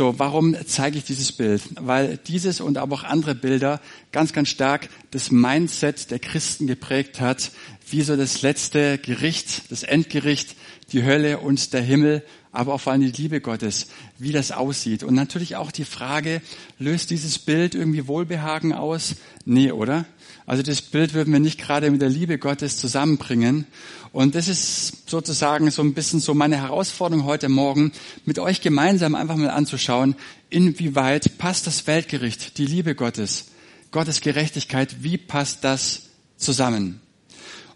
So, warum zeige ich dieses Bild? Weil dieses und aber auch andere Bilder ganz, ganz stark das Mindset der Christen geprägt hat, wie so das letzte Gericht, das Endgericht, die Hölle und der Himmel, aber auch vor allem die Liebe Gottes, wie das aussieht. Und natürlich auch die Frage, löst dieses Bild irgendwie Wohlbehagen aus? Nee, oder? Also das Bild würden wir nicht gerade mit der Liebe Gottes zusammenbringen. Und das ist sozusagen so ein bisschen so meine Herausforderung heute Morgen, mit euch gemeinsam einfach mal anzuschauen, inwieweit passt das Weltgericht, die Liebe Gottes, Gottes Gerechtigkeit, wie passt das zusammen?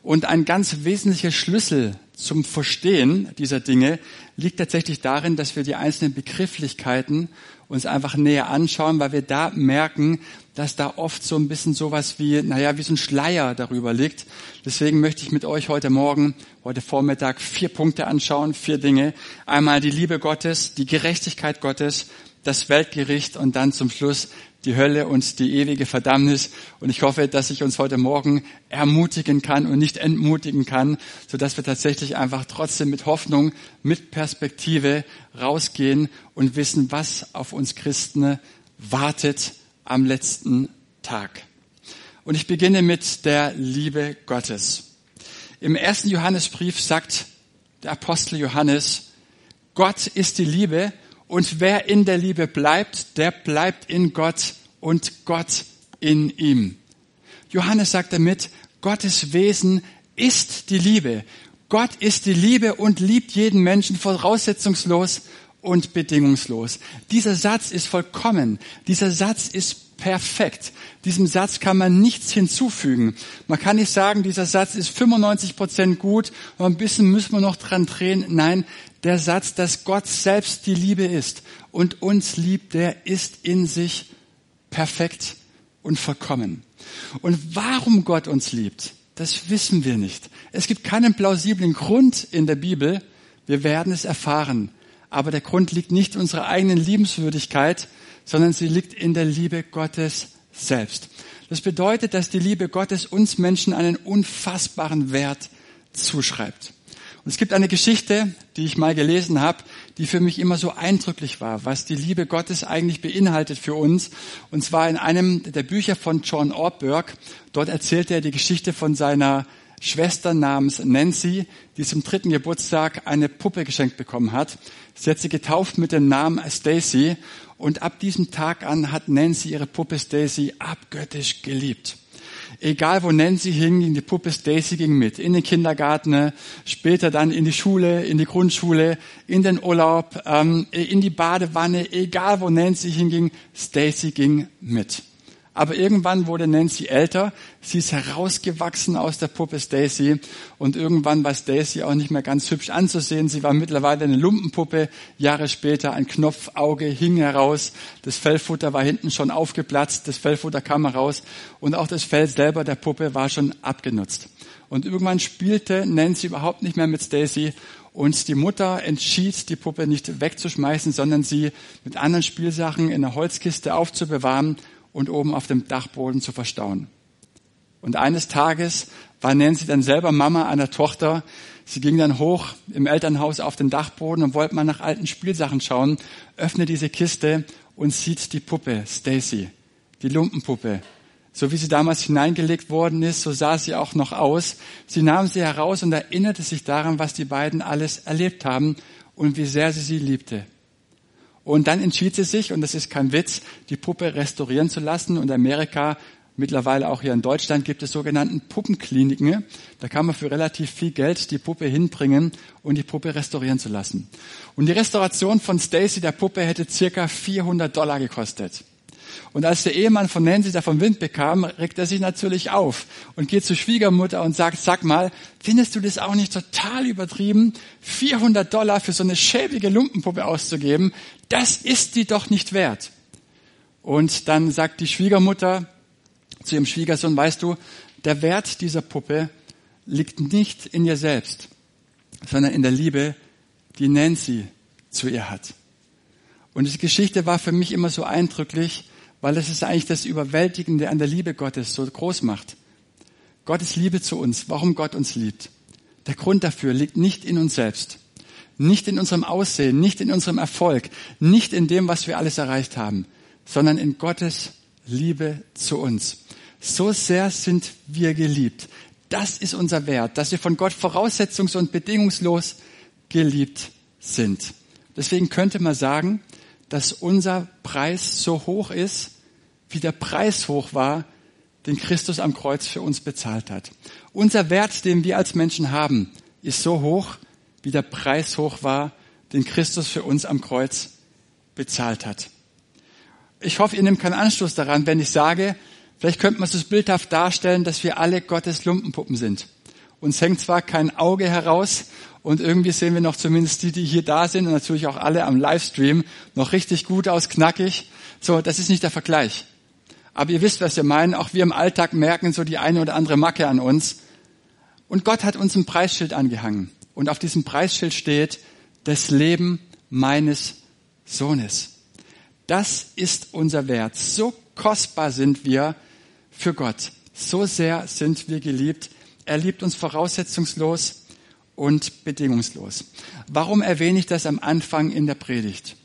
Und ein ganz wesentlicher Schlüssel zum Verstehen dieser Dinge liegt tatsächlich darin, dass wir die einzelnen Begrifflichkeiten uns einfach näher anschauen, weil wir da merken, dass da oft so ein bisschen sowas wie, naja, wie so ein Schleier darüber liegt. Deswegen möchte ich mit euch heute Morgen, heute Vormittag vier Punkte anschauen, vier Dinge. Einmal die Liebe Gottes, die Gerechtigkeit Gottes, das Weltgericht und dann zum Schluss die Hölle und die ewige Verdammnis. Und ich hoffe, dass ich uns heute Morgen ermutigen kann und nicht entmutigen kann, sodass wir tatsächlich einfach trotzdem mit Hoffnung, mit Perspektive rausgehen und wissen, was auf uns Christen wartet am letzten Tag. Und ich beginne mit der Liebe Gottes. Im ersten Johannesbrief sagt der Apostel Johannes, Gott ist die Liebe und wer in der Liebe bleibt, der bleibt in Gott und Gott in ihm. Johannes sagt damit, Gottes Wesen ist die Liebe. Gott ist die Liebe und liebt jeden Menschen voraussetzungslos und bedingungslos. Dieser Satz ist vollkommen. Dieser Satz ist perfekt. Diesem Satz kann man nichts hinzufügen. Man kann nicht sagen, dieser Satz ist 95 Prozent gut und ein bisschen müssen wir noch dran drehen. Nein, der Satz, dass Gott selbst die Liebe ist und uns liebt, der ist in sich perfekt und vollkommen. Und warum Gott uns liebt, das wissen wir nicht. Es gibt keinen plausiblen Grund in der Bibel. Wir werden es erfahren. Aber der Grund liegt nicht in unserer eigenen Liebenswürdigkeit, sondern sie liegt in der Liebe Gottes selbst. Das bedeutet, dass die Liebe Gottes uns Menschen einen unfassbaren Wert zuschreibt. Und es gibt eine Geschichte, die ich mal gelesen habe, die für mich immer so eindrücklich war, was die Liebe Gottes eigentlich beinhaltet für uns. Und zwar in einem der Bücher von John Ortberg. Dort erzählt er die Geschichte von seiner Schwester namens Nancy, die zum dritten Geburtstag eine Puppe geschenkt bekommen hat. Sie hat sie getauft mit dem Namen Stacy und ab diesem Tag an hat Nancy ihre Puppe Stacy abgöttisch geliebt. Egal wo Nancy hing, ging die Puppe Stacy ging mit. In den Kindergarten, später dann in die Schule, in die Grundschule, in den Urlaub, ähm, in die Badewanne. Egal wo Nancy hinging, Stacy ging mit. Aber irgendwann wurde Nancy älter, sie ist herausgewachsen aus der Puppe Stacy. Und irgendwann war Stacy auch nicht mehr ganz hübsch anzusehen. Sie war mittlerweile eine Lumpenpuppe. Jahre später ein Knopfauge hing heraus, das Fellfutter war hinten schon aufgeplatzt, das Fellfutter kam heraus. Und auch das Fell selber der Puppe war schon abgenutzt. Und irgendwann spielte Nancy überhaupt nicht mehr mit Stacy. Und die Mutter entschied, die Puppe nicht wegzuschmeißen, sondern sie mit anderen Spielsachen in einer Holzkiste aufzubewahren und oben auf dem Dachboden zu verstauen. Und eines Tages war Nancy dann selber Mama einer Tochter. Sie ging dann hoch im Elternhaus auf den Dachboden und wollte mal nach alten Spielsachen schauen, öffnet diese Kiste und sieht die Puppe, Stacy, die Lumpenpuppe. So wie sie damals hineingelegt worden ist, so sah sie auch noch aus. Sie nahm sie heraus und erinnerte sich daran, was die beiden alles erlebt haben und wie sehr sie sie liebte. Und dann entschied sie sich, und das ist kein Witz, die Puppe restaurieren zu lassen. Und Amerika, mittlerweile auch hier in Deutschland, gibt es sogenannten Puppenkliniken. Da kann man für relativ viel Geld die Puppe hinbringen und die Puppe restaurieren zu lassen. Und die Restauration von Stacy, der Puppe, hätte circa 400 Dollar gekostet. Und als der Ehemann von Nancy davon Wind bekam, regt er sich natürlich auf und geht zur Schwiegermutter und sagt, sag mal, findest du das auch nicht total übertrieben, 400 Dollar für so eine schäbige Lumpenpuppe auszugeben? Das ist die doch nicht wert. Und dann sagt die Schwiegermutter zu ihrem Schwiegersohn, weißt du, der Wert dieser Puppe liegt nicht in ihr selbst, sondern in der Liebe, die Nancy zu ihr hat. Und diese Geschichte war für mich immer so eindrücklich, weil es ist eigentlich das Überwältigende an der Liebe Gottes so groß macht. Gottes Liebe zu uns, warum Gott uns liebt. Der Grund dafür liegt nicht in uns selbst. nicht in unserem Aussehen, nicht in unserem Erfolg, nicht in dem, was wir alles erreicht haben, sondern in Gottes Liebe zu uns. So sehr sind wir geliebt. Das ist unser Wert, dass wir von Gott voraussetzungs- und bedingungslos geliebt sind. Deswegen könnte man sagen, dass unser Preis so hoch ist, wie der Preis hoch war, den Christus am Kreuz für uns bezahlt hat. Unser Wert, den wir als Menschen haben, ist so hoch, wie der Preis hoch war, den Christus für uns am Kreuz bezahlt hat. Ich hoffe, ihr nehmt keinen Anstoß daran, wenn ich sage, vielleicht könnte man es bildhaft darstellen, dass wir alle Gottes Lumpenpuppen sind. Uns hängt zwar kein Auge heraus und irgendwie sehen wir noch zumindest die, die hier da sind und natürlich auch alle am Livestream noch richtig gut aus, knackig. So, das ist nicht der Vergleich. Aber ihr wisst, was wir meinen. Auch wir im Alltag merken so die eine oder andere Macke an uns. Und Gott hat uns ein Preisschild angehangen. Und auf diesem Preisschild steht, das Leben meines Sohnes. Das ist unser Wert. So kostbar sind wir für Gott. So sehr sind wir geliebt. Er liebt uns voraussetzungslos und bedingungslos. Warum erwähne ich das am Anfang in der Predigt?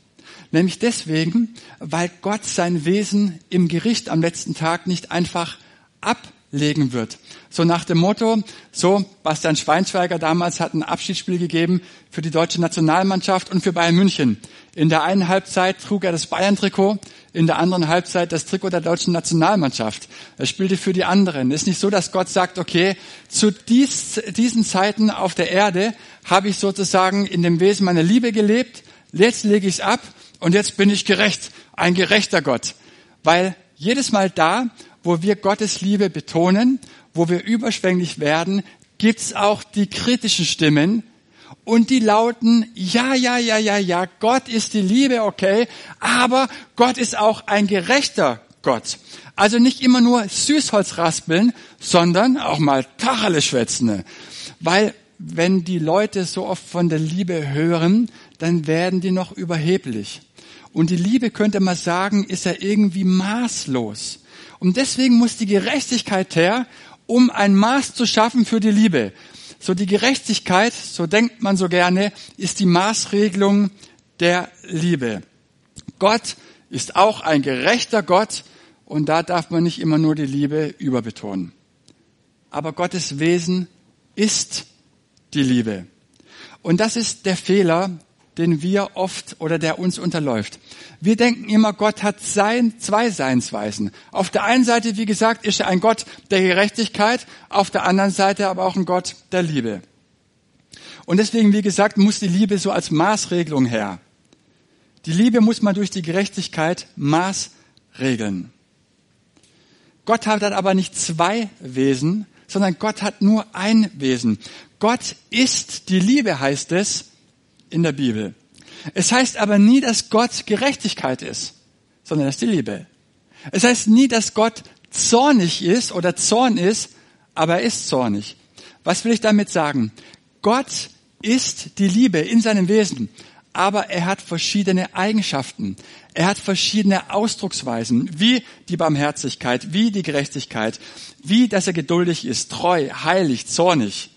Nämlich deswegen, weil Gott sein Wesen im Gericht am letzten Tag nicht einfach ablegen wird. So nach dem Motto, so Bastian Schweinsteiger damals hat ein Abschiedsspiel gegeben für die deutsche Nationalmannschaft und für Bayern München. In der einen Halbzeit trug er das Bayern-Trikot, in der anderen Halbzeit das Trikot der deutschen Nationalmannschaft. Er spielte für die anderen. Es ist nicht so, dass Gott sagt, okay, zu dies, diesen Zeiten auf der Erde habe ich sozusagen in dem Wesen meiner Liebe gelebt, jetzt lege ich es ab und jetzt bin ich gerecht, ein gerechter Gott. Weil jedes Mal da, wo wir Gottes Liebe betonen, wo wir überschwänglich werden, gibt's auch die kritischen Stimmen und die lauten, ja, ja, ja, ja, ja, Gott ist die Liebe, okay, aber Gott ist auch ein gerechter Gott. Also nicht immer nur Süßholz raspeln, sondern auch mal Tacheles schwätzen. Weil wenn die Leute so oft von der Liebe hören, dann werden die noch überheblich. Und die Liebe, könnte man sagen, ist ja irgendwie maßlos. Und deswegen muss die Gerechtigkeit her, um ein Maß zu schaffen für die Liebe. So die Gerechtigkeit, so denkt man so gerne, ist die Maßregelung der Liebe. Gott ist auch ein gerechter Gott und da darf man nicht immer nur die Liebe überbetonen. Aber Gottes Wesen ist die Liebe. Und das ist der Fehler, den wir oft oder der uns unterläuft. Wir denken immer, Gott hat sein, zwei Seinsweisen. Auf der einen Seite, wie gesagt, ist er ein Gott der Gerechtigkeit, auf der anderen Seite aber auch ein Gott der Liebe. Und deswegen, wie gesagt, muss die Liebe so als Maßregelung her. Die Liebe muss man durch die Gerechtigkeit maßregeln. Gott hat aber nicht zwei Wesen, sondern Gott hat nur ein Wesen. Gott ist die Liebe, heißt es, in der Bibel. Es heißt aber nie, dass Gott Gerechtigkeit ist, sondern dass die Liebe. Es heißt nie, dass Gott zornig ist oder Zorn ist, aber er ist zornig. Was will ich damit sagen? Gott ist die Liebe in seinem Wesen, aber er hat verschiedene Eigenschaften. Er hat verschiedene Ausdrucksweisen, wie die Barmherzigkeit, wie die Gerechtigkeit, wie dass er geduldig ist, treu, heilig, zornig.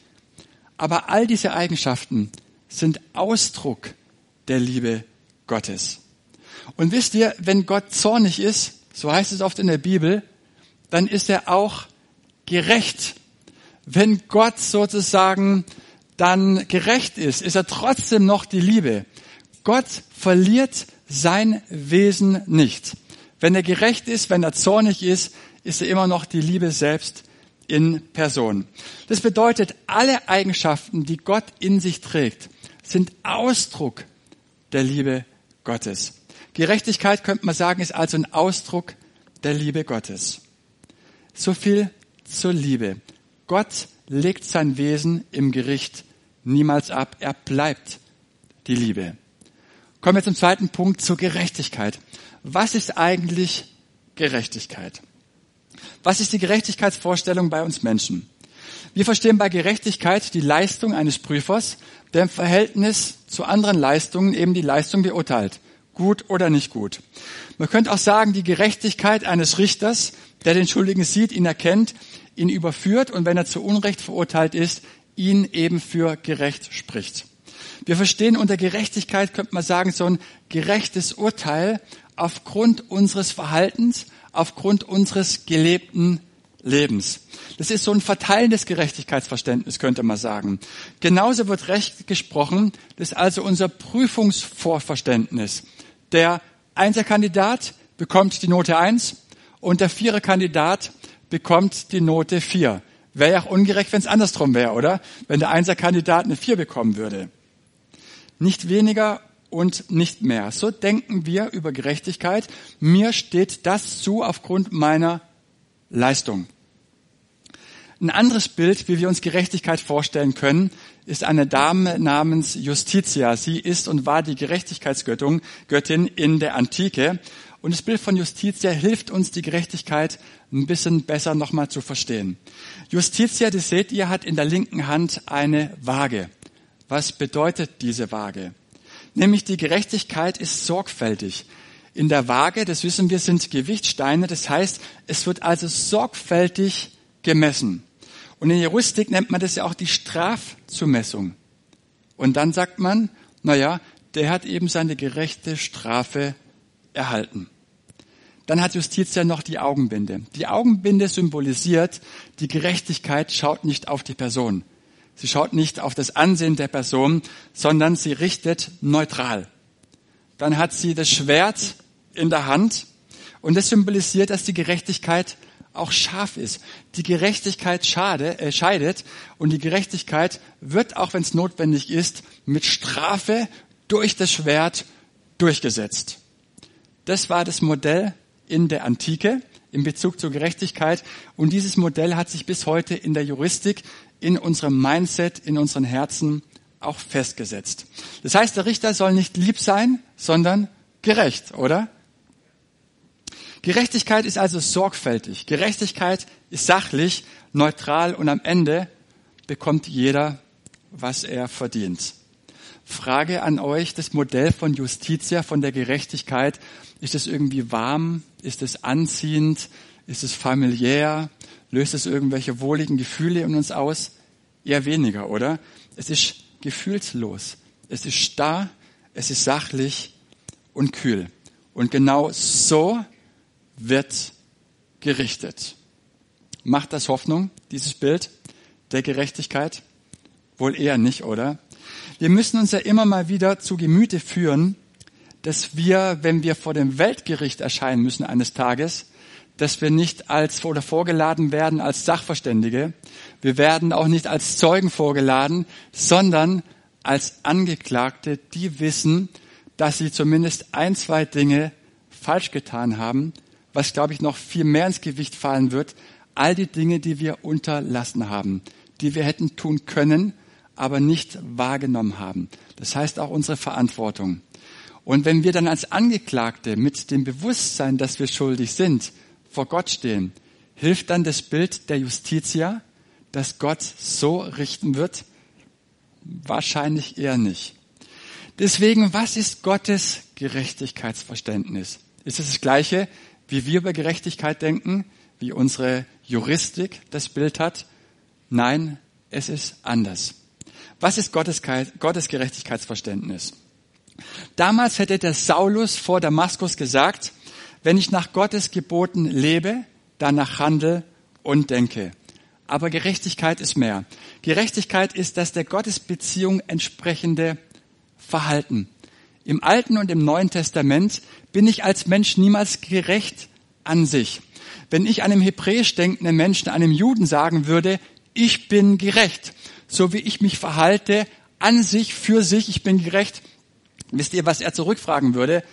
Aber all diese Eigenschaften sind Ausdruck der Liebe Gottes. Und wisst ihr, wenn Gott zornig ist, so heißt es oft in der Bibel, dann ist er auch gerecht. Wenn Gott sozusagen dann gerecht ist, ist er trotzdem noch die Liebe. Gott verliert sein Wesen nicht. Wenn er gerecht ist, wenn er zornig ist, ist er immer noch die Liebe selbst in Person. Das bedeutet, alle Eigenschaften, die Gott in sich trägt, sind Ausdruck der Liebe Gottes. Gerechtigkeit, könnte man sagen, ist also ein Ausdruck der Liebe Gottes. So viel zur Liebe. Gott legt sein Wesen im Gericht niemals ab. Er bleibt die Liebe. Kommen wir zum zweiten Punkt, zur Gerechtigkeit. Was ist eigentlich Gerechtigkeit? Was ist die Gerechtigkeitsvorstellung bei uns Menschen? Wir verstehen bei Gerechtigkeit die Leistung eines Prüfers, der im Verhältnis zu anderen Leistungen eben die Leistung beurteilt. Gut oder nicht gut. Man könnte auch sagen, die Gerechtigkeit eines Richters, der den Schuldigen sieht, ihn erkennt, ihn überführt und wenn er zu Unrecht verurteilt ist, ihn eben für gerecht spricht. Wir verstehen unter Gerechtigkeit, könnte man sagen, so ein gerechtes Urteil aufgrund unseres Verhaltens, aufgrund unseres gelebten Lebens. Das ist so ein verteilendes Gerechtigkeitsverständnis, könnte man sagen. Genauso wird Recht gesprochen, das ist also unser Prüfungsvorverständnis. Der Einserkandidat bekommt die Note 1 und der Viererkandidat bekommt die Note 4. Wäre ja auch ungerecht, wenn es andersrum wäre, oder? Wenn der Einserkandidat eine 4 bekommen würde. Nicht weniger und nicht mehr. So denken wir über Gerechtigkeit. Mir steht das zu aufgrund meiner Leistung. Ein anderes Bild, wie wir uns Gerechtigkeit vorstellen können, ist eine Dame namens Justitia. Sie ist und war die Gerechtigkeitsgöttin Göttin in der Antike. Und das Bild von Justitia hilft uns, die Gerechtigkeit ein bisschen besser nochmal zu verstehen. Justitia, das seht ihr, hat in der linken Hand eine Waage. Was bedeutet diese Waage? Nämlich die Gerechtigkeit ist sorgfältig. In der Waage, das wissen wir, sind Gewichtsteine. Das heißt, es wird also sorgfältig gemessen. Und in Juristik nennt man das ja auch die Strafzumessung. Und dann sagt man, na ja, der hat eben seine gerechte Strafe erhalten. Dann hat Justiz ja noch die Augenbinde. Die Augenbinde symbolisiert, die Gerechtigkeit schaut nicht auf die Person. Sie schaut nicht auf das Ansehen der Person, sondern sie richtet neutral. Dann hat sie das Schwert in der Hand und das symbolisiert, dass die Gerechtigkeit auch scharf ist. Die Gerechtigkeit schade, äh, scheidet und die Gerechtigkeit wird, auch wenn es notwendig ist, mit Strafe durch das Schwert durchgesetzt. Das war das Modell in der Antike in Bezug zur Gerechtigkeit und dieses Modell hat sich bis heute in der Juristik, in unserem Mindset, in unseren Herzen auch festgesetzt. Das heißt, der Richter soll nicht lieb sein, sondern gerecht, oder? Gerechtigkeit ist also sorgfältig. Gerechtigkeit ist sachlich, neutral und am Ende bekommt jeder, was er verdient. Frage an euch, das Modell von Justitia, von der Gerechtigkeit, ist es irgendwie warm? Ist es anziehend? Ist es familiär? Löst es irgendwelche wohligen Gefühle in uns aus? Eher weniger, oder? Es ist gefühlslos. Es ist starr, es ist sachlich und kühl. Und genau so wird gerichtet. Macht das Hoffnung, dieses Bild der Gerechtigkeit? Wohl eher nicht, oder? Wir müssen uns ja immer mal wieder zu Gemüte führen, dass wir, wenn wir vor dem Weltgericht erscheinen müssen eines Tages, dass wir nicht als oder vorgeladen werden als Sachverständige. Wir werden auch nicht als Zeugen vorgeladen, sondern als Angeklagte, die wissen, dass sie zumindest ein, zwei Dinge falsch getan haben was, glaube ich, noch viel mehr ins Gewicht fallen wird, all die Dinge, die wir unterlassen haben, die wir hätten tun können, aber nicht wahrgenommen haben. Das heißt auch unsere Verantwortung. Und wenn wir dann als Angeklagte mit dem Bewusstsein, dass wir schuldig sind, vor Gott stehen, hilft dann das Bild der Justitia, dass Gott so richten wird? Wahrscheinlich eher nicht. Deswegen, was ist Gottes Gerechtigkeitsverständnis? Ist es das gleiche wie wir über Gerechtigkeit denken, wie unsere Juristik das Bild hat. Nein, es ist anders. Was ist Gottes, Gottes Gerechtigkeitsverständnis? Damals hätte der Saulus vor Damaskus gesagt, wenn ich nach Gottes Geboten lebe, danach handle und denke. Aber Gerechtigkeit ist mehr. Gerechtigkeit ist das der Gottesbeziehung entsprechende Verhalten. Im Alten und im Neuen Testament bin ich als Mensch niemals gerecht an sich. Wenn ich einem hebräisch denkenden Menschen, einem Juden sagen würde, ich bin gerecht, so wie ich mich verhalte, an sich, für sich, ich bin gerecht, wisst ihr, was er zurückfragen würde?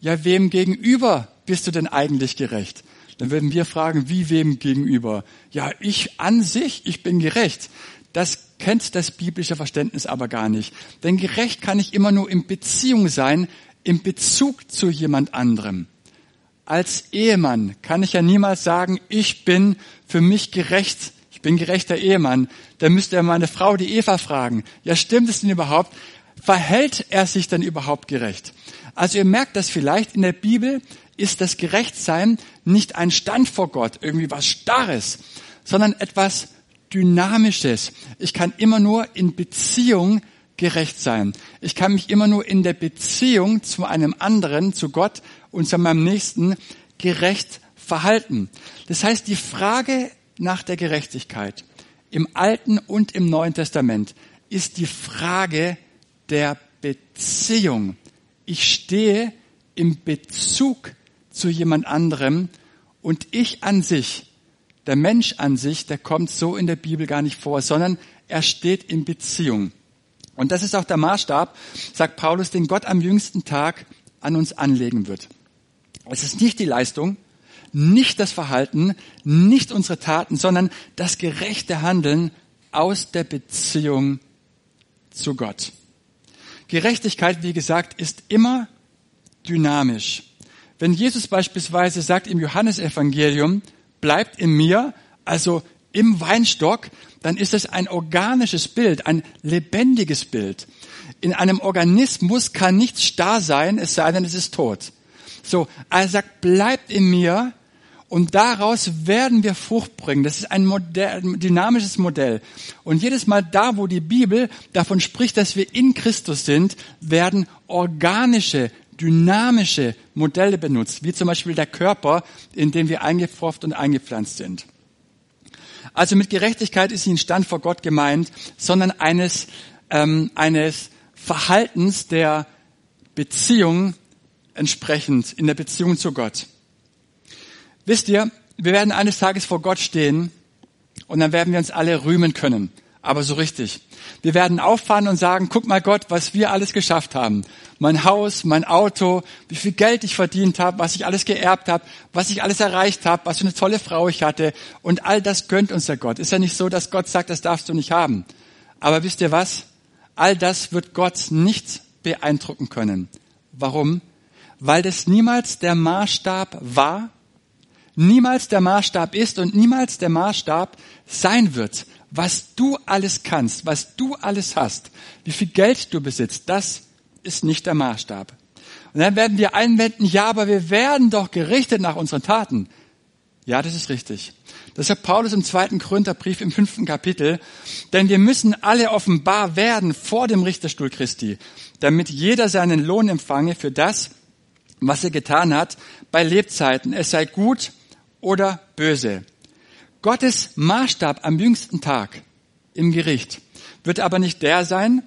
Ja, wem gegenüber bist du denn eigentlich gerecht? Dann würden wir fragen, wie wem gegenüber? Ja, ich an sich, ich bin gerecht. Das kennt das biblische Verständnis aber gar nicht. Denn gerecht kann ich immer nur in Beziehung sein, im Bezug zu jemand anderem. Als Ehemann kann ich ja niemals sagen, ich bin für mich gerecht, ich bin gerechter Ehemann. Da müsste ja meine Frau, die Eva, fragen, ja stimmt es denn überhaupt? Verhält er sich denn überhaupt gerecht? Also ihr merkt das vielleicht, in der Bibel ist das Gerechtsein nicht ein Stand vor Gott, irgendwie was Starres, sondern etwas Dynamisches. Ich kann immer nur in Beziehung gerecht sein. Ich kann mich immer nur in der Beziehung zu einem anderen, zu Gott und zu meinem Nächsten gerecht verhalten. Das heißt, die Frage nach der Gerechtigkeit im Alten und im Neuen Testament ist die Frage der Beziehung. Ich stehe im Bezug zu jemand anderem und ich an sich, der Mensch an sich, der kommt so in der Bibel gar nicht vor, sondern er steht in Beziehung. Und das ist auch der Maßstab, sagt Paulus, den Gott am jüngsten Tag an uns anlegen wird. Es ist nicht die Leistung, nicht das Verhalten, nicht unsere Taten, sondern das gerechte Handeln aus der Beziehung zu Gott. Gerechtigkeit, wie gesagt, ist immer dynamisch. Wenn Jesus beispielsweise sagt im Johannesevangelium, bleibt in mir, also im Weinstock, dann ist es ein organisches Bild, ein lebendiges Bild. In einem Organismus kann nichts starr sein, es sei denn, es ist tot. So, er sagt, bleibt in mir und daraus werden wir Frucht bringen. Das ist ein, Modell, ein dynamisches Modell. Und jedes Mal da, wo die Bibel davon spricht, dass wir in Christus sind, werden organische, dynamische Modelle benutzt, wie zum Beispiel der Körper, in dem wir eingepfropft und eingepflanzt sind. Also mit Gerechtigkeit ist nicht ein Stand vor Gott gemeint, sondern eines, ähm, eines Verhaltens der Beziehung entsprechend, in der Beziehung zu Gott. Wisst ihr, wir werden eines Tages vor Gott stehen und dann werden wir uns alle rühmen können. Aber so richtig. Wir werden auffahren und sagen, guck mal Gott, was wir alles geschafft haben. Mein Haus, mein Auto, wie viel Geld ich verdient habe, was ich alles geerbt habe, was ich alles erreicht habe, was für eine tolle Frau ich hatte. Und all das gönnt uns der Gott. Ist ja nicht so, dass Gott sagt, das darfst du nicht haben. Aber wisst ihr was? All das wird Gott nicht beeindrucken können. Warum? Weil das niemals der Maßstab war, niemals der Maßstab ist und niemals der Maßstab sein wird was du alles kannst, was du alles hast, wie viel Geld du besitzt, das ist nicht der Maßstab. Und dann werden wir einwenden, ja, aber wir werden doch gerichtet nach unseren Taten. Ja, das ist richtig. Das sagt Paulus im zweiten Korintherbrief im fünften Kapitel. Denn wir müssen alle offenbar werden vor dem Richterstuhl Christi, damit jeder seinen Lohn empfange für das, was er getan hat, bei Lebzeiten, es sei gut oder böse. Gottes Maßstab am jüngsten Tag im Gericht wird aber nicht der sein,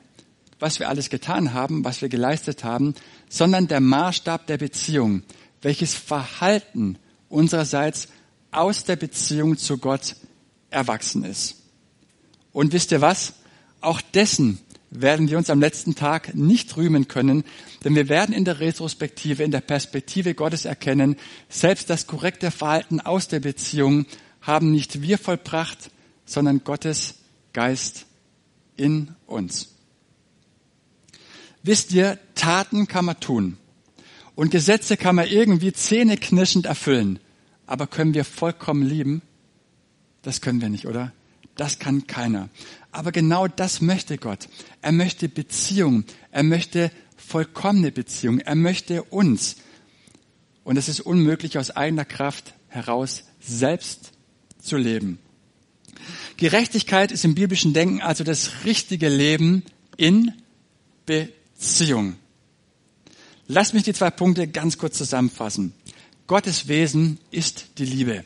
was wir alles getan haben, was wir geleistet haben, sondern der Maßstab der Beziehung, welches Verhalten unsererseits aus der Beziehung zu Gott erwachsen ist. Und wisst ihr was? Auch dessen werden wir uns am letzten Tag nicht rühmen können, denn wir werden in der Retrospektive, in der Perspektive Gottes erkennen, selbst das korrekte Verhalten aus der Beziehung haben nicht wir vollbracht, sondern Gottes Geist in uns. Wisst ihr, Taten kann man tun und Gesetze kann man irgendwie zähneknirschend erfüllen, aber können wir vollkommen lieben? Das können wir nicht, oder? Das kann keiner. Aber genau das möchte Gott. Er möchte Beziehung. Er möchte vollkommene Beziehung. Er möchte uns. Und es ist unmöglich aus eigener Kraft heraus selbst zu leben. Gerechtigkeit ist im biblischen Denken also das richtige Leben in Beziehung. Lass mich die zwei Punkte ganz kurz zusammenfassen. Gottes Wesen ist die Liebe.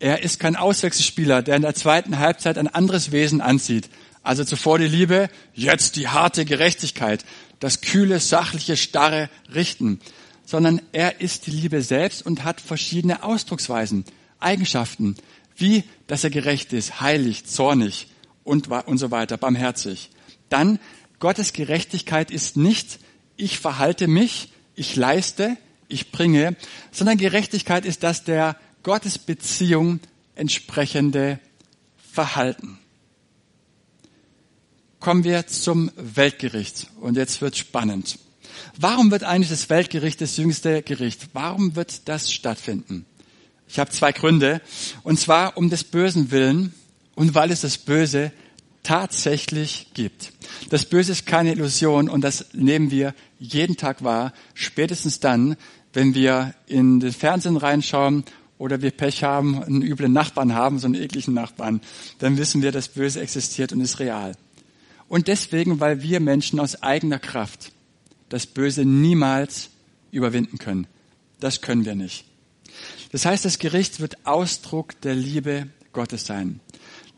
Er ist kein Auswechselspieler, der in der zweiten Halbzeit ein anderes Wesen anzieht. Also zuvor die Liebe, jetzt die harte Gerechtigkeit, das kühle, sachliche, starre Richten. Sondern er ist die Liebe selbst und hat verschiedene Ausdrucksweisen, Eigenschaften, wie dass er gerecht ist, heilig, zornig und, und so weiter, barmherzig. Dann, Gottes Gerechtigkeit ist nicht, ich verhalte mich, ich leiste, ich bringe, sondern Gerechtigkeit ist das der Gottes Beziehung entsprechende Verhalten. Kommen wir zum Weltgericht. Und jetzt wird spannend. Warum wird eigentlich das Weltgericht das jüngste Gericht? Warum wird das stattfinden? Ich habe zwei Gründe. Und zwar um des Bösen willen und weil es das Böse tatsächlich gibt. Das Böse ist keine Illusion und das nehmen wir jeden Tag wahr, spätestens dann, wenn wir in den Fernsehen reinschauen oder wir Pech haben, einen üblen Nachbarn haben, so einen ekligen Nachbarn, dann wissen wir, das Böse existiert und ist real. Und deswegen, weil wir Menschen aus eigener Kraft das Böse niemals überwinden können. Das können wir nicht. Das heißt, das Gericht wird Ausdruck der Liebe Gottes sein.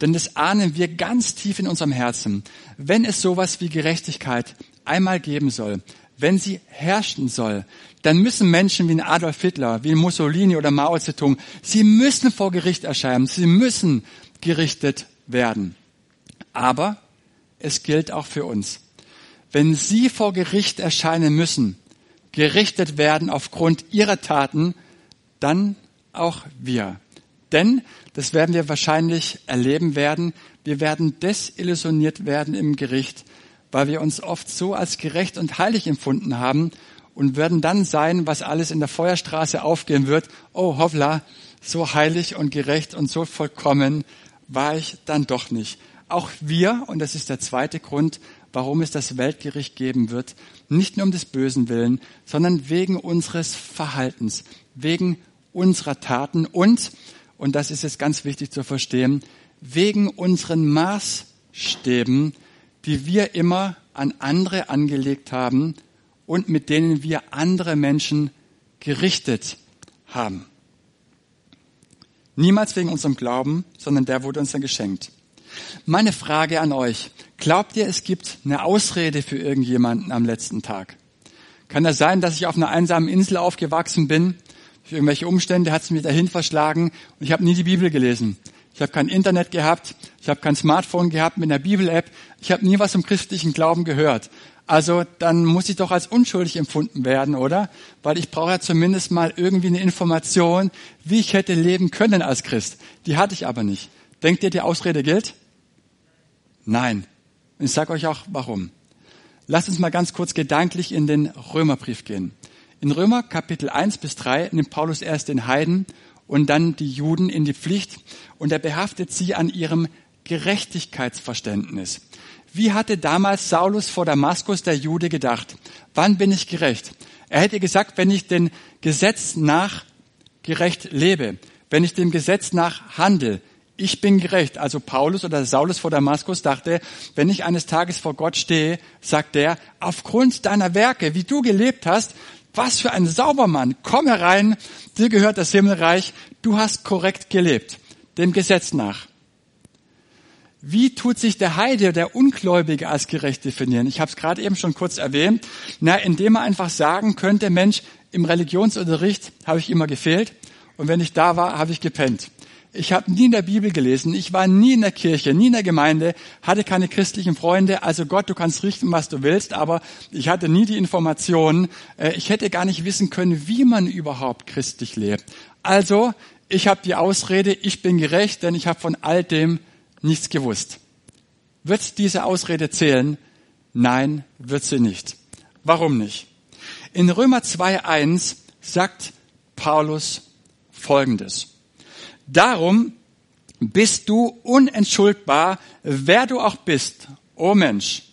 Denn das ahnen wir ganz tief in unserem Herzen. Wenn es sowas wie Gerechtigkeit einmal geben soll, wenn sie herrschen soll, dann müssen Menschen wie ein Adolf Hitler, wie ein Mussolini oder Mao Zedong, sie müssen vor Gericht erscheinen, sie müssen gerichtet werden. Aber es gilt auch für uns. Wenn sie vor Gericht erscheinen müssen, gerichtet werden aufgrund ihrer Taten, dann auch wir. Denn, das werden wir wahrscheinlich erleben werden, wir werden desillusioniert werden im Gericht, weil wir uns oft so als gerecht und heilig empfunden haben und werden dann sein, was alles in der Feuerstraße aufgehen wird. Oh, hoppla, so heilig und gerecht und so vollkommen war ich dann doch nicht. Auch wir, und das ist der zweite Grund, warum es das Weltgericht geben wird, nicht nur um des Bösen willen, sondern wegen unseres Verhaltens, wegen unserer Taten und, und das ist jetzt ganz wichtig zu verstehen, wegen unseren Maßstäben, die wir immer an andere angelegt haben und mit denen wir andere Menschen gerichtet haben. Niemals wegen unserem Glauben, sondern der wurde uns dann geschenkt. Meine Frage an euch. Glaubt ihr, es gibt eine Ausrede für irgendjemanden am letzten Tag? Kann das sein, dass ich auf einer einsamen Insel aufgewachsen bin? Für irgendwelche Umstände hat es mich dahin verschlagen und ich habe nie die Bibel gelesen. Ich habe kein Internet gehabt, ich habe kein Smartphone gehabt mit einer Bibel-App, ich habe nie was vom christlichen Glauben gehört. Also dann muss ich doch als unschuldig empfunden werden, oder? Weil ich brauche ja zumindest mal irgendwie eine Information, wie ich hätte leben können als Christ. Die hatte ich aber nicht. Denkt ihr, die Ausrede gilt? Nein. Und ich sage euch auch warum. Lasst uns mal ganz kurz gedanklich in den Römerbrief gehen. In Römer Kapitel 1 bis 3 nimmt Paulus erst den Heiden und dann die Juden in die Pflicht und er behaftet sie an ihrem Gerechtigkeitsverständnis. Wie hatte damals Saulus vor Damaskus der Jude gedacht? Wann bin ich gerecht? Er hätte gesagt, wenn ich den Gesetz nach gerecht lebe, wenn ich dem Gesetz nach handel, ich bin gerecht. Also Paulus oder Saulus vor Damaskus dachte, wenn ich eines Tages vor Gott stehe, sagt er, aufgrund deiner Werke, wie du gelebt hast, was für ein Saubermann, komm herein, dir gehört das Himmelreich, du hast korrekt gelebt, dem Gesetz nach. Wie tut sich der Heide, der Ungläubige als gerecht definieren? Ich habe es gerade eben schon kurz erwähnt. Na, indem er einfach sagen könnte, Mensch, im Religionsunterricht habe ich immer gefehlt und wenn ich da war, habe ich gepennt. Ich habe nie in der Bibel gelesen, ich war nie in der Kirche, nie in der Gemeinde, hatte keine christlichen Freunde. Also Gott, du kannst richten, was du willst, aber ich hatte nie die Informationen. Äh, ich hätte gar nicht wissen können, wie man überhaupt christlich lebt. Also, ich habe die Ausrede, ich bin gerecht, denn ich habe von all dem nichts gewusst. Wird diese Ausrede zählen? Nein, wird sie nicht. Warum nicht? In Römer 2.1 sagt Paulus Folgendes. Darum bist du unentschuldbar, wer du auch bist, o oh Mensch,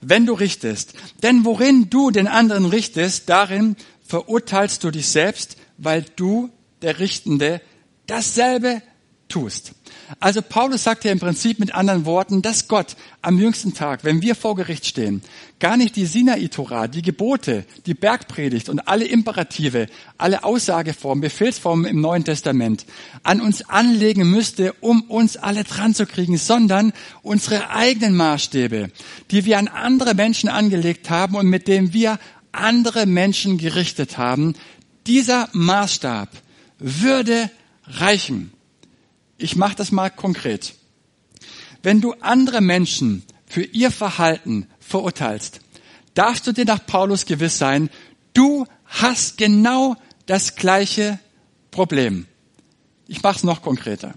wenn du richtest. Denn worin du den anderen richtest, darin verurteilst du dich selbst, weil du, der Richtende, dasselbe tust. Also Paulus sagt ja im Prinzip mit anderen Worten, dass Gott am jüngsten Tag, wenn wir vor Gericht stehen, gar nicht die Sinai-Torah, die Gebote, die Bergpredigt und alle Imperative, alle Aussageformen, Befehlsformen im Neuen Testament an uns anlegen müsste, um uns alle dran zu kriegen, sondern unsere eigenen Maßstäbe, die wir an andere Menschen angelegt haben und mit denen wir andere Menschen gerichtet haben, dieser Maßstab würde reichen ich mache das mal konkret. Wenn du andere Menschen für ihr Verhalten verurteilst, darfst du dir nach Paulus gewiss sein, du hast genau das gleiche Problem. Ich mache es noch konkreter.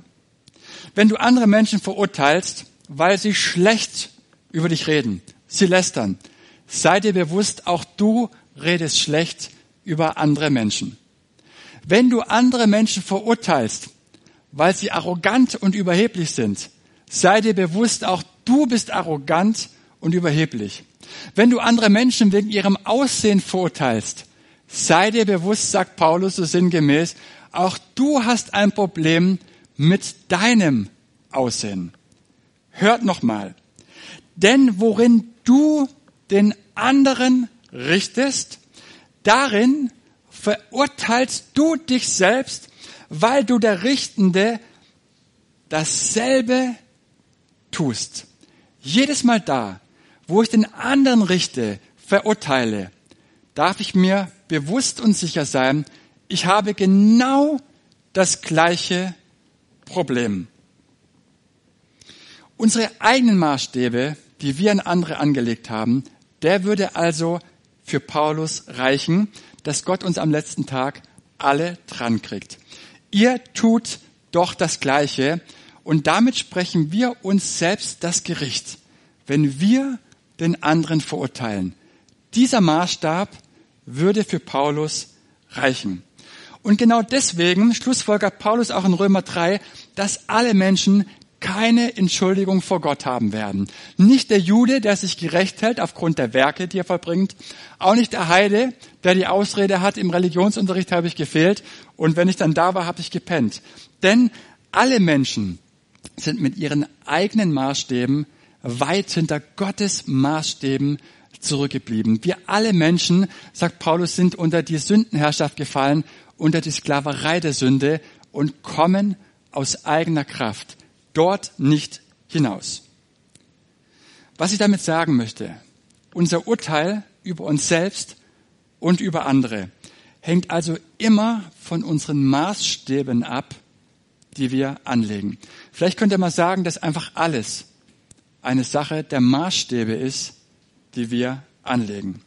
Wenn du andere Menschen verurteilst, weil sie schlecht über dich reden, sie lästern, sei dir bewusst, auch du redest schlecht über andere Menschen. Wenn du andere Menschen verurteilst, weil sie arrogant und überheblich sind. Sei dir bewusst, auch du bist arrogant und überheblich. Wenn du andere Menschen wegen ihrem Aussehen verurteilst, sei dir bewusst, sagt Paulus so sinngemäß, auch du hast ein Problem mit deinem Aussehen. Hört nochmal. Denn worin du den anderen richtest, darin verurteilst du dich selbst, weil du der Richtende dasselbe tust. Jedes Mal da, wo ich den anderen richte, verurteile, darf ich mir bewusst und sicher sein, ich habe genau das gleiche Problem. Unsere eigenen Maßstäbe, die wir an andere angelegt haben, der würde also für Paulus reichen, dass Gott uns am letzten Tag alle dran kriegt. Ihr tut doch das Gleiche und damit sprechen wir uns selbst das Gericht, wenn wir den anderen verurteilen. Dieser Maßstab würde für Paulus reichen. Und genau deswegen schlussfolgert Paulus auch in Römer 3, dass alle Menschen keine Entschuldigung vor Gott haben werden. Nicht der Jude, der sich gerecht hält aufgrund der Werke, die er vollbringt. Auch nicht der Heide, der die Ausrede hat, im Religionsunterricht habe ich gefehlt und wenn ich dann da war, habe ich gepennt. Denn alle Menschen sind mit ihren eigenen Maßstäben weit hinter Gottes Maßstäben zurückgeblieben. Wir alle Menschen, sagt Paulus, sind unter die Sündenherrschaft gefallen, unter die Sklaverei der Sünde und kommen aus eigener Kraft dort nicht hinaus. Was ich damit sagen möchte, unser Urteil über uns selbst und über andere hängt also immer von unseren Maßstäben ab, die wir anlegen. Vielleicht könnt ihr mal sagen, dass einfach alles eine Sache der Maßstäbe ist, die wir anlegen.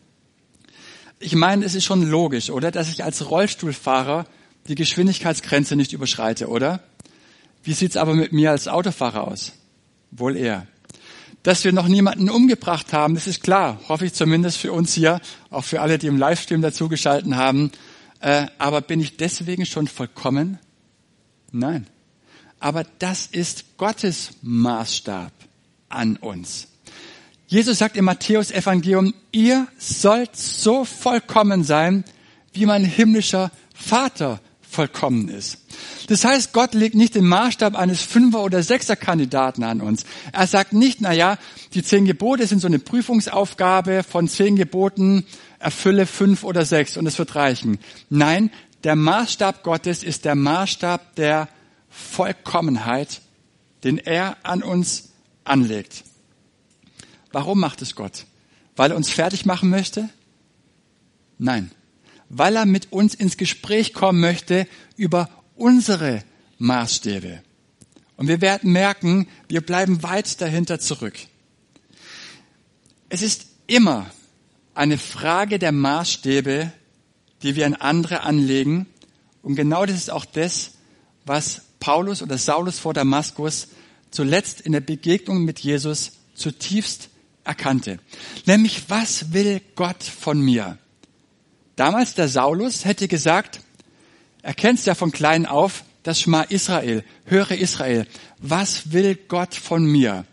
Ich meine, es ist schon logisch, oder, dass ich als Rollstuhlfahrer die Geschwindigkeitsgrenze nicht überschreite, oder? Wie sieht's aber mit mir als Autofahrer aus? Wohl eher. Dass wir noch niemanden umgebracht haben, das ist klar. Hoffe ich zumindest für uns hier, auch für alle, die im Livestream dazugeschalten haben. Äh, aber bin ich deswegen schon vollkommen? Nein. Aber das ist Gottes Maßstab an uns. Jesus sagt im Matthäus Evangelium, ihr sollt so vollkommen sein, wie mein himmlischer Vater vollkommen ist. Das heißt, Gott legt nicht den Maßstab eines Fünfer- oder Sechser-Kandidaten an uns. Er sagt nicht, na ja, die zehn Gebote sind so eine Prüfungsaufgabe von zehn Geboten, erfülle fünf oder sechs und es wird reichen. Nein, der Maßstab Gottes ist der Maßstab der Vollkommenheit, den er an uns anlegt. Warum macht es Gott? Weil er uns fertig machen möchte? Nein weil er mit uns ins Gespräch kommen möchte über unsere Maßstäbe. Und wir werden merken, wir bleiben weit dahinter zurück. Es ist immer eine Frage der Maßstäbe, die wir an andere anlegen. Und genau das ist auch das, was Paulus oder Saulus vor Damaskus zuletzt in der Begegnung mit Jesus zutiefst erkannte. Nämlich, was will Gott von mir? Damals der Saulus hätte gesagt, er kennt ja von klein auf, das Schma Israel, höre Israel, was will Gott von mir?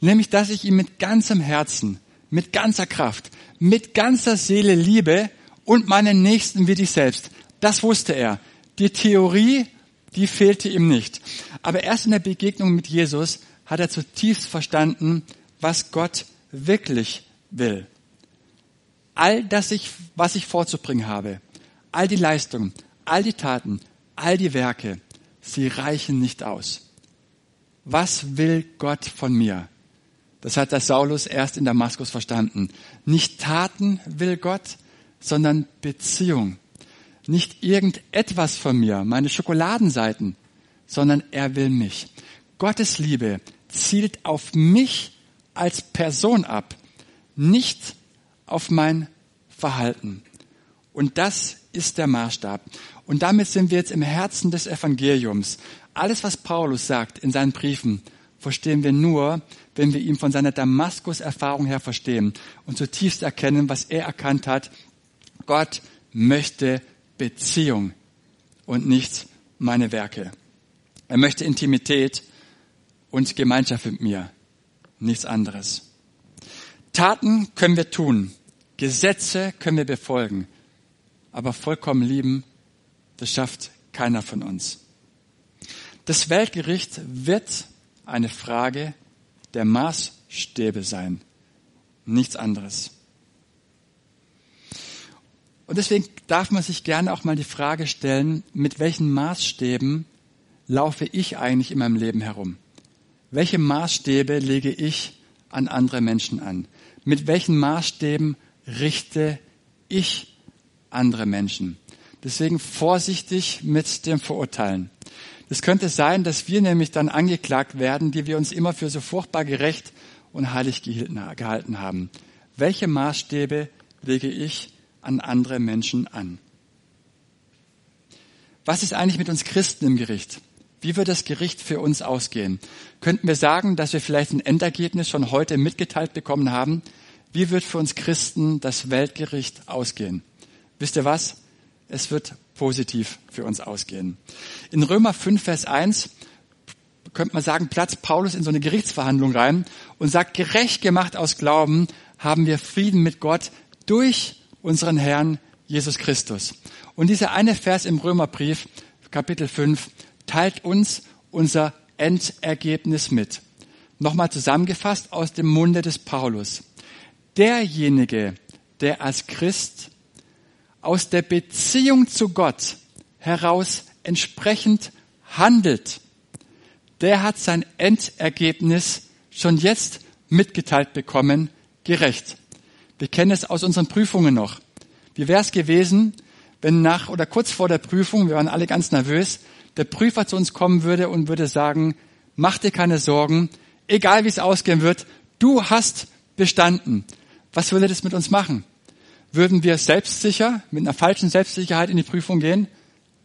Nämlich, dass ich ihn mit ganzem Herzen, mit ganzer Kraft, mit ganzer Seele liebe und meinen Nächsten wie dich selbst. Das wusste er. Die Theorie, die fehlte ihm nicht. Aber erst in der Begegnung mit Jesus hat er zutiefst verstanden, was Gott wirklich will all das, ich, was ich vorzubringen habe, all die Leistungen, all die Taten, all die Werke, sie reichen nicht aus. Was will Gott von mir? Das hat der Saulus erst in Damaskus verstanden. Nicht Taten will Gott, sondern Beziehung. Nicht irgendetwas von mir, meine Schokoladenseiten, sondern er will mich. Gottes Liebe zielt auf mich als Person ab, nicht auf mein Verhalten. Und das ist der Maßstab. Und damit sind wir jetzt im Herzen des Evangeliums. Alles, was Paulus sagt in seinen Briefen, verstehen wir nur, wenn wir ihn von seiner Damaskus-Erfahrung her verstehen und zutiefst erkennen, was er erkannt hat. Gott möchte Beziehung und nicht meine Werke. Er möchte Intimität und Gemeinschaft mit mir, nichts anderes. Taten können wir tun. Gesetze können wir befolgen. Aber vollkommen lieben, das schafft keiner von uns. Das Weltgericht wird eine Frage der Maßstäbe sein. Nichts anderes. Und deswegen darf man sich gerne auch mal die Frage stellen, mit welchen Maßstäben laufe ich eigentlich in meinem Leben herum? Welche Maßstäbe lege ich an andere Menschen an? Mit welchen Maßstäben richte ich andere Menschen? Deswegen vorsichtig mit dem Verurteilen. Es könnte sein, dass wir nämlich dann angeklagt werden, die wir uns immer für so furchtbar gerecht und heilig gehalten haben. Welche Maßstäbe lege ich an andere Menschen an? Was ist eigentlich mit uns Christen im Gericht? Wie wird das Gericht für uns ausgehen? Könnten wir sagen, dass wir vielleicht ein Endergebnis schon heute mitgeteilt bekommen haben? Wie wird für uns Christen das Weltgericht ausgehen? Wisst ihr was? Es wird positiv für uns ausgehen. In Römer 5, Vers 1 könnte man sagen, platzt Paulus in so eine Gerichtsverhandlung rein und sagt, gerecht gemacht aus Glauben haben wir Frieden mit Gott durch unseren Herrn Jesus Christus. Und dieser eine Vers im Römerbrief, Kapitel 5, teilt uns unser Endergebnis mit. Nochmal zusammengefasst aus dem Munde des Paulus. Derjenige, der als Christ aus der Beziehung zu Gott heraus entsprechend handelt, der hat sein Endergebnis schon jetzt mitgeteilt bekommen, gerecht. Wir kennen es aus unseren Prüfungen noch. Wie wäre es gewesen, wenn nach oder kurz vor der Prüfung, wir waren alle ganz nervös, der Prüfer zu uns kommen würde und würde sagen, mach dir keine Sorgen, egal wie es ausgehen wird, du hast bestanden. Was würde das mit uns machen? Würden wir selbstsicher, mit einer falschen Selbstsicherheit in die Prüfung gehen?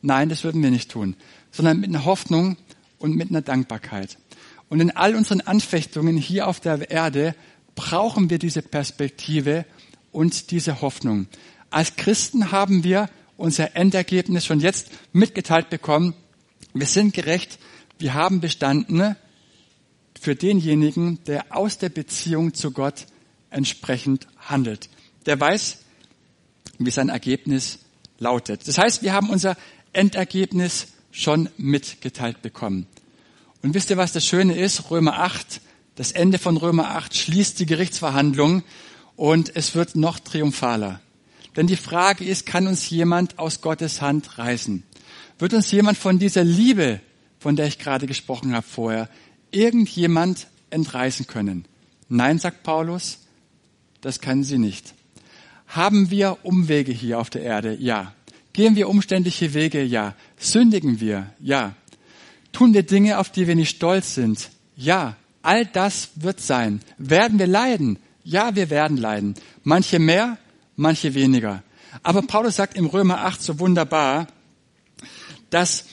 Nein, das würden wir nicht tun, sondern mit einer Hoffnung und mit einer Dankbarkeit. Und in all unseren Anfechtungen hier auf der Erde brauchen wir diese Perspektive und diese Hoffnung. Als Christen haben wir unser Endergebnis schon jetzt mitgeteilt bekommen. Wir sind gerecht, wir haben bestanden für denjenigen, der aus der Beziehung zu Gott entsprechend handelt. Der weiß, wie sein Ergebnis lautet. Das heißt, wir haben unser Endergebnis schon mitgeteilt bekommen. Und wisst ihr, was das Schöne ist? Römer 8, das Ende von Römer 8 schließt die Gerichtsverhandlung und es wird noch triumphaler. Denn die Frage ist, kann uns jemand aus Gottes Hand reißen? Wird uns jemand von dieser Liebe, von der ich gerade gesprochen habe vorher, irgendjemand entreißen können? Nein, sagt Paulus, das kann sie nicht. Haben wir Umwege hier auf der Erde? Ja. Gehen wir umständliche Wege? Ja. Sündigen wir? Ja. Tun wir Dinge, auf die wir nicht stolz sind? Ja. All das wird sein. Werden wir leiden? Ja, wir werden leiden. Manche mehr, manche weniger. Aber Paulus sagt im Römer 8 so wunderbar, dass,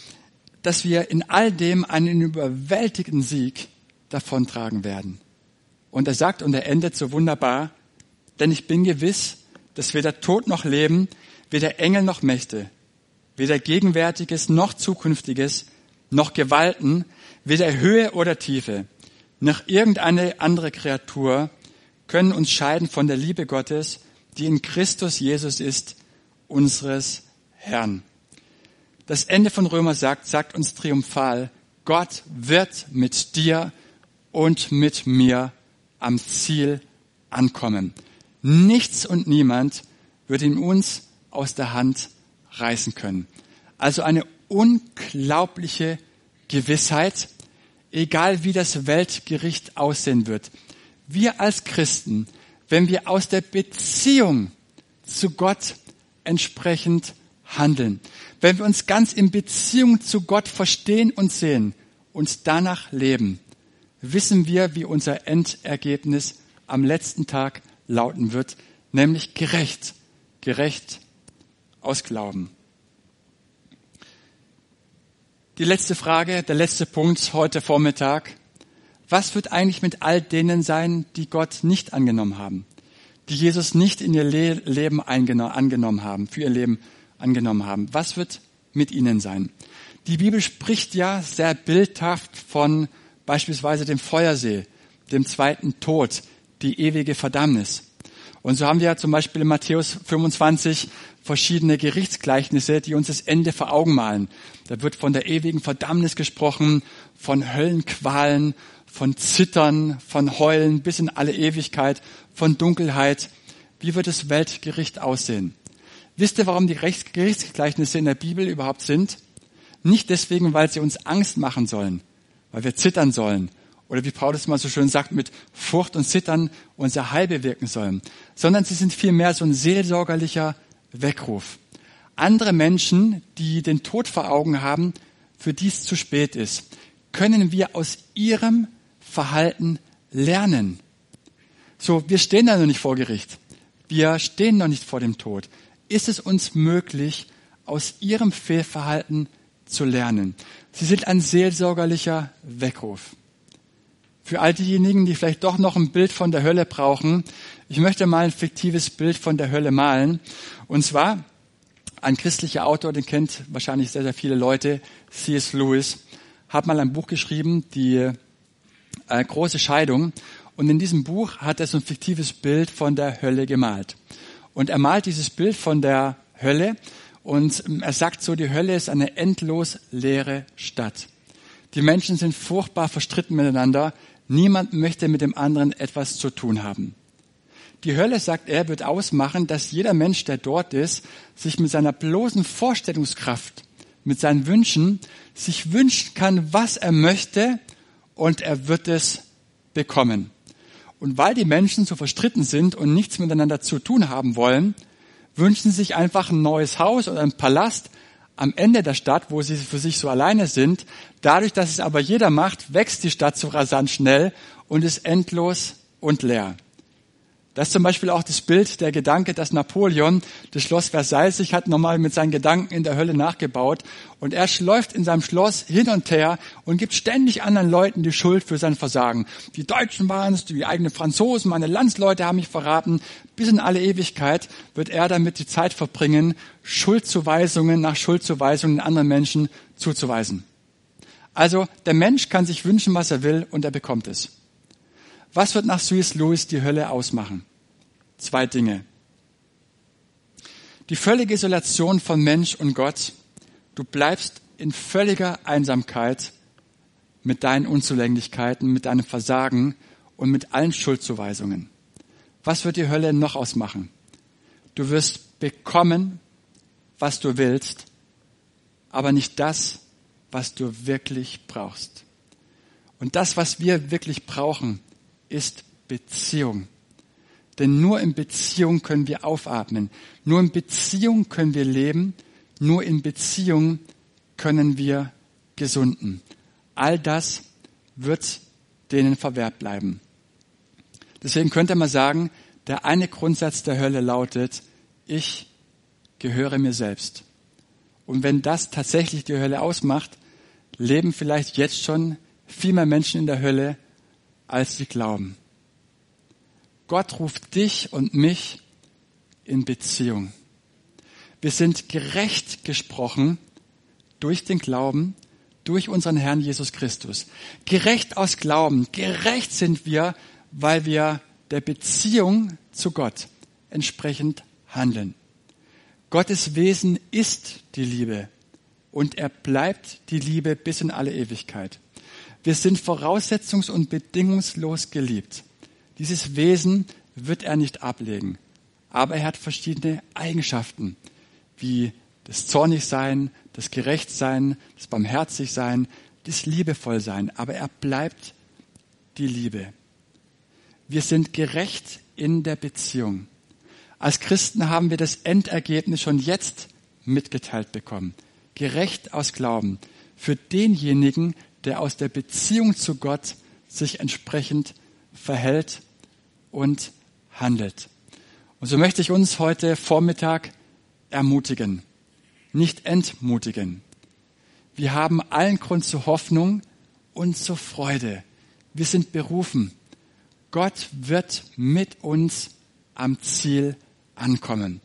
dass wir in all dem einen überwältigenden Sieg davontragen werden. Und er sagt und er endet so wunderbar, denn ich bin gewiss, dass weder Tod noch Leben, weder Engel noch Mächte, weder Gegenwärtiges noch Zukünftiges, noch Gewalten, weder Höhe oder Tiefe, noch irgendeine andere Kreatur können uns scheiden von der Liebe Gottes, die in Christus Jesus ist, unseres Herrn. Das Ende von Römer sagt, sagt uns triumphal, Gott wird mit dir und mit mir am Ziel ankommen. Nichts und niemand wird ihn uns aus der Hand reißen können. Also eine unglaubliche Gewissheit, egal wie das Weltgericht aussehen wird. Wir als Christen, wenn wir aus der Beziehung zu Gott entsprechend handeln, wenn wir uns ganz in Beziehung zu Gott verstehen und sehen und danach leben, wissen wir, wie unser Endergebnis am letzten Tag lauten wird, nämlich gerecht, gerecht aus Glauben. Die letzte Frage, der letzte Punkt heute Vormittag. Was wird eigentlich mit all denen sein, die Gott nicht angenommen haben? Die Jesus nicht in ihr Leben angenommen haben, für ihr Leben angenommen haben? Was wird mit ihnen sein? Die Bibel spricht ja sehr bildhaft von beispielsweise dem Feuersee, dem zweiten Tod, die ewige Verdammnis. Und so haben wir ja zum Beispiel in Matthäus 25 verschiedene Gerichtsgleichnisse, die uns das Ende vor Augen malen. Da wird von der ewigen Verdammnis gesprochen, von Höllenqualen, von Zittern, von Heulen bis in alle Ewigkeit, von Dunkelheit. Wie wird das Weltgericht aussehen? Wisst ihr, warum die Gerichtsgleichnisse in der Bibel überhaupt sind? Nicht deswegen, weil sie uns Angst machen sollen, weil wir zittern sollen oder wie Paulus mal so schön sagt, mit Furcht und Zittern unser Heil bewirken sollen, sondern sie sind vielmehr so ein seelsorgerlicher Weckruf. Andere Menschen, die den Tod vor Augen haben, für dies zu spät ist, können wir aus ihrem Verhalten lernen. So, wir stehen da noch nicht vor Gericht. Wir stehen noch nicht vor dem Tod. Ist es uns möglich, aus ihrem Fehlverhalten zu lernen? Sie sind ein seelsorgerlicher Weckruf. Für all diejenigen, die vielleicht doch noch ein Bild von der Hölle brauchen, ich möchte mal ein fiktives Bild von der Hölle malen. Und zwar ein christlicher Autor, den kennt wahrscheinlich sehr, sehr viele Leute, C.S. Lewis, hat mal ein Buch geschrieben, die äh, große Scheidung. Und in diesem Buch hat er so ein fiktives Bild von der Hölle gemalt. Und er malt dieses Bild von der Hölle und er sagt so, die Hölle ist eine endlos leere Stadt. Die Menschen sind furchtbar verstritten miteinander. Niemand möchte mit dem anderen etwas zu tun haben. Die Hölle, sagt er, wird ausmachen, dass jeder Mensch, der dort ist, sich mit seiner bloßen Vorstellungskraft, mit seinen Wünschen, sich wünschen kann, was er möchte und er wird es bekommen. Und weil die Menschen so verstritten sind und nichts miteinander zu tun haben wollen, wünschen sie sich einfach ein neues Haus oder einen Palast am Ende der Stadt, wo sie für sich so alleine sind. Dadurch, dass es aber jeder macht, wächst die Stadt so rasant schnell und ist endlos und leer. Das ist zum Beispiel auch das Bild, der Gedanke, dass Napoleon das Schloss Versailles sich hat nochmal mit seinen Gedanken in der Hölle nachgebaut. Und er schläuft in seinem Schloss hin und her und gibt ständig anderen Leuten die Schuld für sein Versagen. Die Deutschen waren es, die eigenen Franzosen, meine Landsleute haben mich verraten. Bis in alle Ewigkeit wird er damit die Zeit verbringen, Schuldzuweisungen nach Schuldzuweisungen anderen Menschen zuzuweisen. Also der Mensch kann sich wünschen, was er will, und er bekommt es. Was wird nach C.S. Lewis die Hölle ausmachen? Zwei Dinge. Die völlige Isolation von Mensch und Gott. Du bleibst in völliger Einsamkeit mit deinen Unzulänglichkeiten, mit deinem Versagen und mit allen Schuldzuweisungen. Was wird die Hölle noch ausmachen? Du wirst bekommen, was du willst, aber nicht das, was du wirklich brauchst. Und das, was wir wirklich brauchen, ist Beziehung. Denn nur in Beziehung können wir aufatmen. Nur in Beziehung können wir leben. Nur in Beziehung können wir gesunden. All das wird denen verwehrt bleiben. Deswegen könnte man sagen, der eine Grundsatz der Hölle lautet, ich gehöre mir selbst. Und wenn das tatsächlich die Hölle ausmacht, leben vielleicht jetzt schon viel mehr Menschen in der Hölle, als sie glauben. Gott ruft dich und mich in Beziehung. Wir sind gerecht gesprochen durch den Glauben, durch unseren Herrn Jesus Christus. Gerecht aus Glauben. Gerecht sind wir, weil wir der Beziehung zu Gott entsprechend handeln. Gottes Wesen ist die Liebe und er bleibt die Liebe bis in alle Ewigkeit. Wir sind voraussetzungs- und bedingungslos geliebt. Dieses Wesen wird er nicht ablegen. Aber er hat verschiedene Eigenschaften, wie das Zornigsein, das Gerechtsein, das Barmherzigsein, das Liebevollsein. Aber er bleibt die Liebe. Wir sind gerecht in der Beziehung. Als Christen haben wir das Endergebnis schon jetzt mitgeteilt bekommen. Gerecht aus Glauben. Für denjenigen, der aus der Beziehung zu Gott sich entsprechend verhält und handelt. Und so möchte ich uns heute Vormittag ermutigen, nicht entmutigen. Wir haben allen Grund zur Hoffnung und zur Freude. Wir sind berufen. Gott wird mit uns am Ziel ankommen,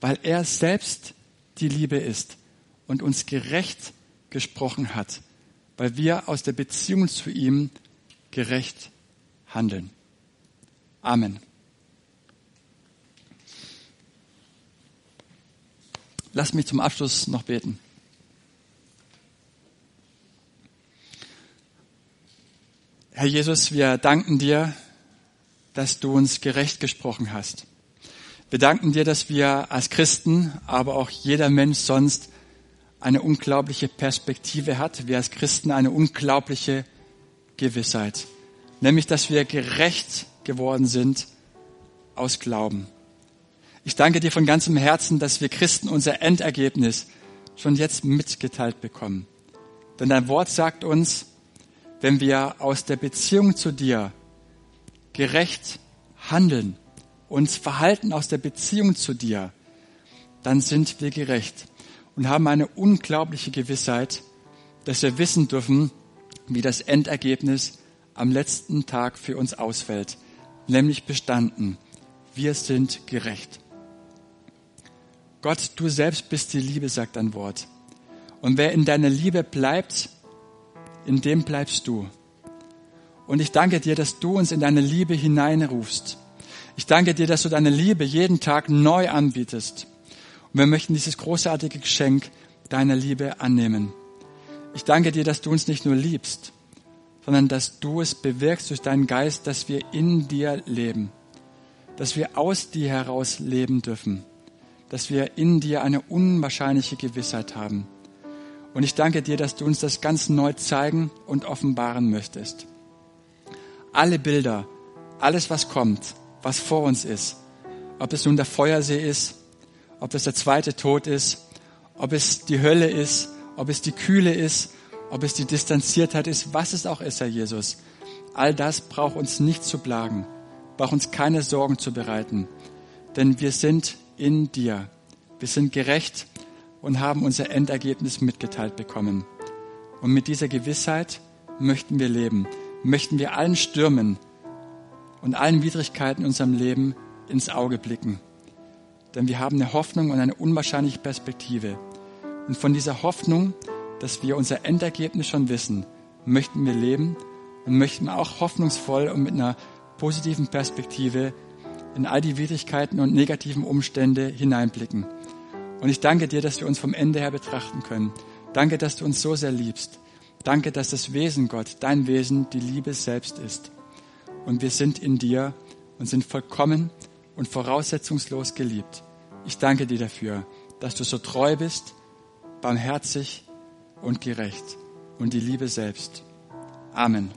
weil er selbst die Liebe ist und uns gerecht gesprochen hat weil wir aus der Beziehung zu ihm gerecht handeln. Amen. Lass mich zum Abschluss noch beten. Herr Jesus, wir danken dir, dass du uns gerecht gesprochen hast. Wir danken dir, dass wir als Christen, aber auch jeder Mensch sonst eine unglaubliche Perspektive hat. Wir als Christen eine unglaubliche Gewissheit. Nämlich, dass wir gerecht geworden sind aus Glauben. Ich danke dir von ganzem Herzen, dass wir Christen unser Endergebnis schon jetzt mitgeteilt bekommen. Denn dein Wort sagt uns, wenn wir aus der Beziehung zu dir gerecht handeln, uns verhalten aus der Beziehung zu dir, dann sind wir gerecht und haben eine unglaubliche Gewissheit, dass wir wissen dürfen, wie das Endergebnis am letzten Tag für uns ausfällt, nämlich bestanden. Wir sind gerecht. Gott, du selbst bist die Liebe, sagt dein Wort. Und wer in deiner Liebe bleibt, in dem bleibst du. Und ich danke dir, dass du uns in deine Liebe hineinrufst. Ich danke dir, dass du deine Liebe jeden Tag neu anbietest. Und wir möchten dieses großartige Geschenk deiner Liebe annehmen. Ich danke dir, dass du uns nicht nur liebst, sondern dass du es bewirkst durch deinen Geist, dass wir in dir leben, dass wir aus dir heraus leben dürfen, dass wir in dir eine unwahrscheinliche Gewissheit haben. Und ich danke dir, dass du uns das ganz neu zeigen und offenbaren möchtest. Alle Bilder, alles was kommt, was vor uns ist, ob es nun der Feuersee ist, ob es der zweite Tod ist, ob es die Hölle ist, ob es die Kühle ist, ob es die Distanziertheit ist, was es auch ist, Herr Jesus. All das braucht uns nicht zu plagen, braucht uns keine Sorgen zu bereiten, denn wir sind in dir. Wir sind gerecht und haben unser Endergebnis mitgeteilt bekommen. Und mit dieser Gewissheit möchten wir leben, möchten wir allen Stürmen und allen Widrigkeiten in unserem Leben ins Auge blicken. Denn wir haben eine Hoffnung und eine unwahrscheinliche Perspektive. Und von dieser Hoffnung, dass wir unser Endergebnis schon wissen, möchten wir leben und möchten auch hoffnungsvoll und mit einer positiven Perspektive in all die Widrigkeiten und negativen Umstände hineinblicken. Und ich danke dir, dass wir uns vom Ende her betrachten können. Danke, dass du uns so sehr liebst. Danke, dass das Wesen Gott, dein Wesen, die Liebe selbst ist. Und wir sind in dir und sind vollkommen und voraussetzungslos geliebt. Ich danke dir dafür, dass du so treu bist, barmherzig und gerecht und die Liebe selbst. Amen.